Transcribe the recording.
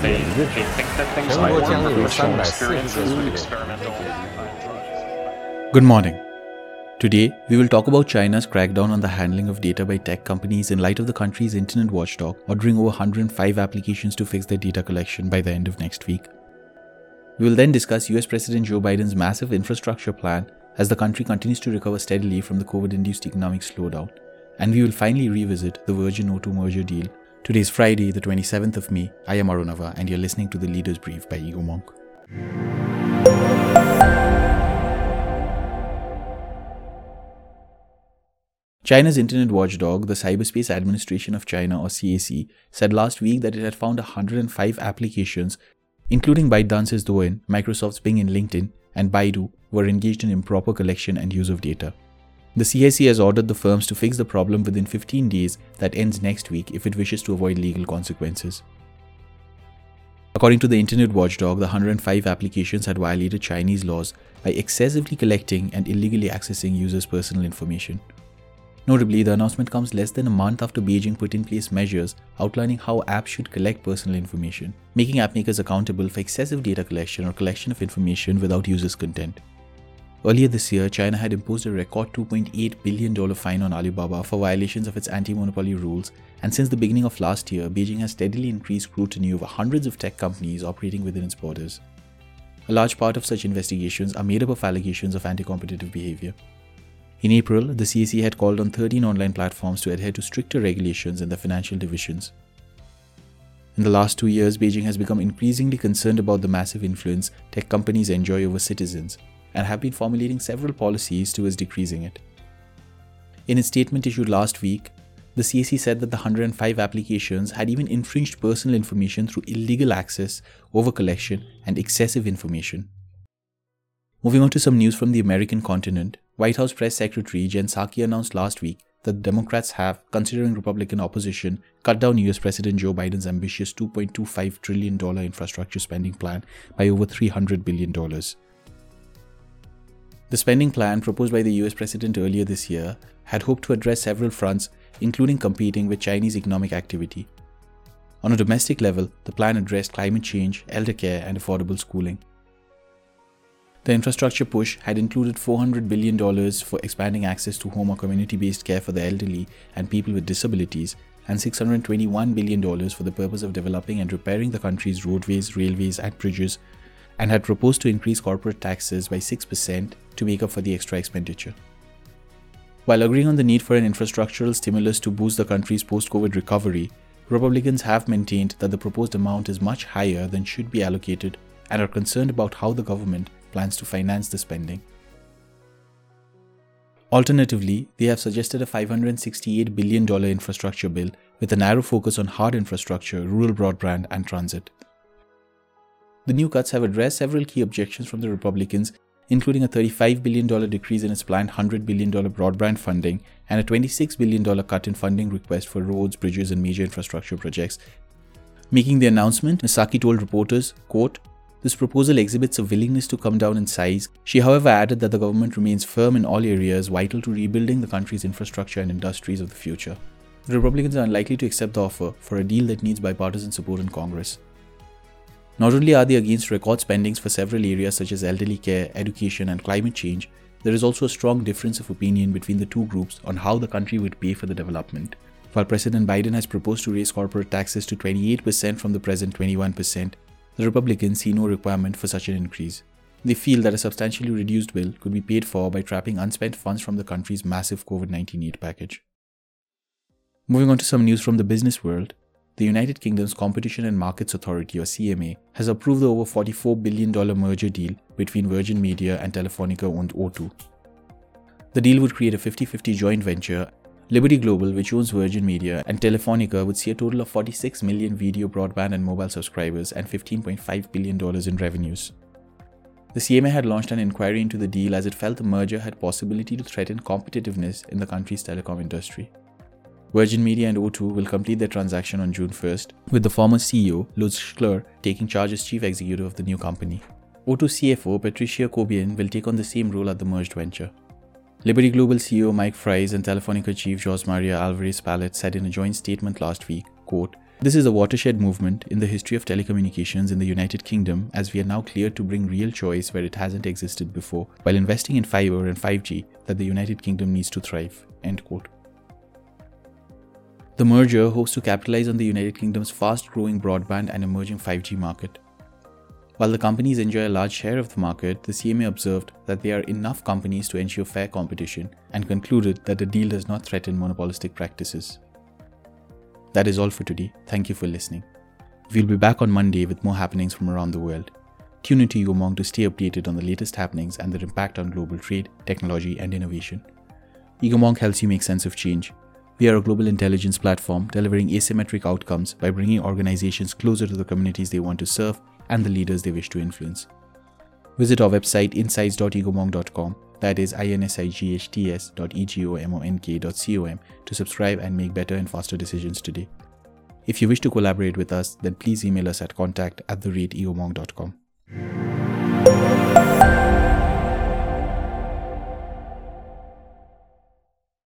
they, they think that things might work from personal experiences with experimental drugs. Good morning. Today, we will talk about China's crackdown on the handling of data by tech companies in light of the country's internet watchdog ordering over 105 applications to fix their data collection by the end of next week. We will then discuss US President Joe Biden's massive infrastructure plan as the country continues to recover steadily from the COVID induced economic slowdown. And we will finally revisit the Virgin O2 merger deal. Today is Friday, the 27th of May. I am Arunava, and you're listening to the Leaders Brief by Ego Monk. China's internet watchdog, the Cyberspace Administration of China or CAC, said last week that it had found 105 applications, including ByteDance's Douyin, Microsoft's Bing and LinkedIn, and Baidu, were engaged in improper collection and use of data. The CAC has ordered the firms to fix the problem within 15 days that ends next week if it wishes to avoid legal consequences. According to the Internet Watchdog, the 105 applications had violated Chinese laws by excessively collecting and illegally accessing users' personal information. Notably, the announcement comes less than a month after Beijing put in place measures outlining how apps should collect personal information, making app makers accountable for excessive data collection or collection of information without users' consent. Earlier this year, China had imposed a record $2.8 billion fine on Alibaba for violations of its anti monopoly rules, and since the beginning of last year, Beijing has steadily increased scrutiny over hundreds of tech companies operating within its borders. A large part of such investigations are made up of allegations of anti competitive behavior. In April, the CAC had called on 13 online platforms to adhere to stricter regulations in the financial divisions. In the last two years, Beijing has become increasingly concerned about the massive influence tech companies enjoy over citizens and have been formulating several policies towards decreasing it. In its statement issued last week, the CAC said that the 105 applications had even infringed personal information through illegal access, overcollection, and excessive information. Moving on to some news from the American continent, White House Press Secretary Jen Psaki announced last week that Democrats have, considering Republican opposition, cut down US President Joe Biden's ambitious $2.25 trillion infrastructure spending plan by over $300 billion. The spending plan proposed by the US President earlier this year had hoped to address several fronts, including competing with Chinese economic activity. On a domestic level, the plan addressed climate change, elder care, and affordable schooling. The infrastructure push had included $400 billion for expanding access to home or community based care for the elderly and people with disabilities, and $621 billion for the purpose of developing and repairing the country's roadways, railways, and bridges, and had proposed to increase corporate taxes by 6% to make up for the extra expenditure. While agreeing on the need for an infrastructural stimulus to boost the country's post COVID recovery, Republicans have maintained that the proposed amount is much higher than should be allocated and are concerned about how the government plans to finance the spending. Alternatively, they have suggested a $568 billion infrastructure bill with a narrow focus on hard infrastructure, rural broadband, and transit. The new cuts have addressed several key objections from the Republicans, including a $35 billion decrease in its planned $100 billion broadband funding and a $26 billion cut in funding requests for roads, bridges, and major infrastructure projects. Making the announcement, Ms. Psaki told reporters, quote, this proposal exhibits a willingness to come down in size. She, however, added that the government remains firm in all areas vital to rebuilding the country's infrastructure and industries of the future. The Republicans are unlikely to accept the offer for a deal that needs bipartisan support in Congress. Not only are they against record spendings for several areas such as elderly care, education, and climate change, there is also a strong difference of opinion between the two groups on how the country would pay for the development. While President Biden has proposed to raise corporate taxes to 28% from the present 21%, the Republicans see no requirement for such an increase. They feel that a substantially reduced bill could be paid for by trapping unspent funds from the country's massive COVID 19 aid package. Moving on to some news from the business world, the United Kingdom's Competition and Markets Authority, or CMA, has approved the over $44 billion merger deal between Virgin Media and Telefonica owned O2. The deal would create a 50 50 joint venture Liberty Global, which owns Virgin Media, and Telefonica would see a total of 46 million video, broadband, and mobile subscribers and $15.5 billion in revenues. The CMA had launched an inquiry into the deal as it felt the merger had possibility to threaten competitiveness in the country's telecom industry. Virgin Media and O2 will complete their transaction on June 1st, with the former CEO, Lutz Schüler, taking charge as chief executive of the new company. O2 CFO, Patricia Cobian, will take on the same role at the merged venture. Liberty Global CEO Mike Fries and Telefonica chief Jose Maria Alvarez Pallete said in a joint statement last week, quote, This is a watershed movement in the history of telecommunications in the United Kingdom as we are now cleared to bring real choice where it hasn't existed before while investing in fiber and 5G that the United Kingdom needs to thrive. End quote. The merger hopes to capitalize on the United Kingdom's fast growing broadband and emerging 5G market. While the companies enjoy a large share of the market, the CMA observed that there are enough companies to ensure fair competition and concluded that the deal does not threaten monopolistic practices. That is all for today. Thank you for listening. We'll be back on Monday with more happenings from around the world. Tune into Egomonk to stay updated on the latest happenings and their impact on global trade, technology, and innovation. Egomonk helps you make sense of change. We are a global intelligence platform delivering asymmetric outcomes by bringing organizations closer to the communities they want to serve and the leaders they wish to influence. Visit our website insights.egomonk.com, that is insights.egomonk.com, to subscribe and make better and faster decisions today. If you wish to collaborate with us, then please email us at contact at the rate egomonk.com.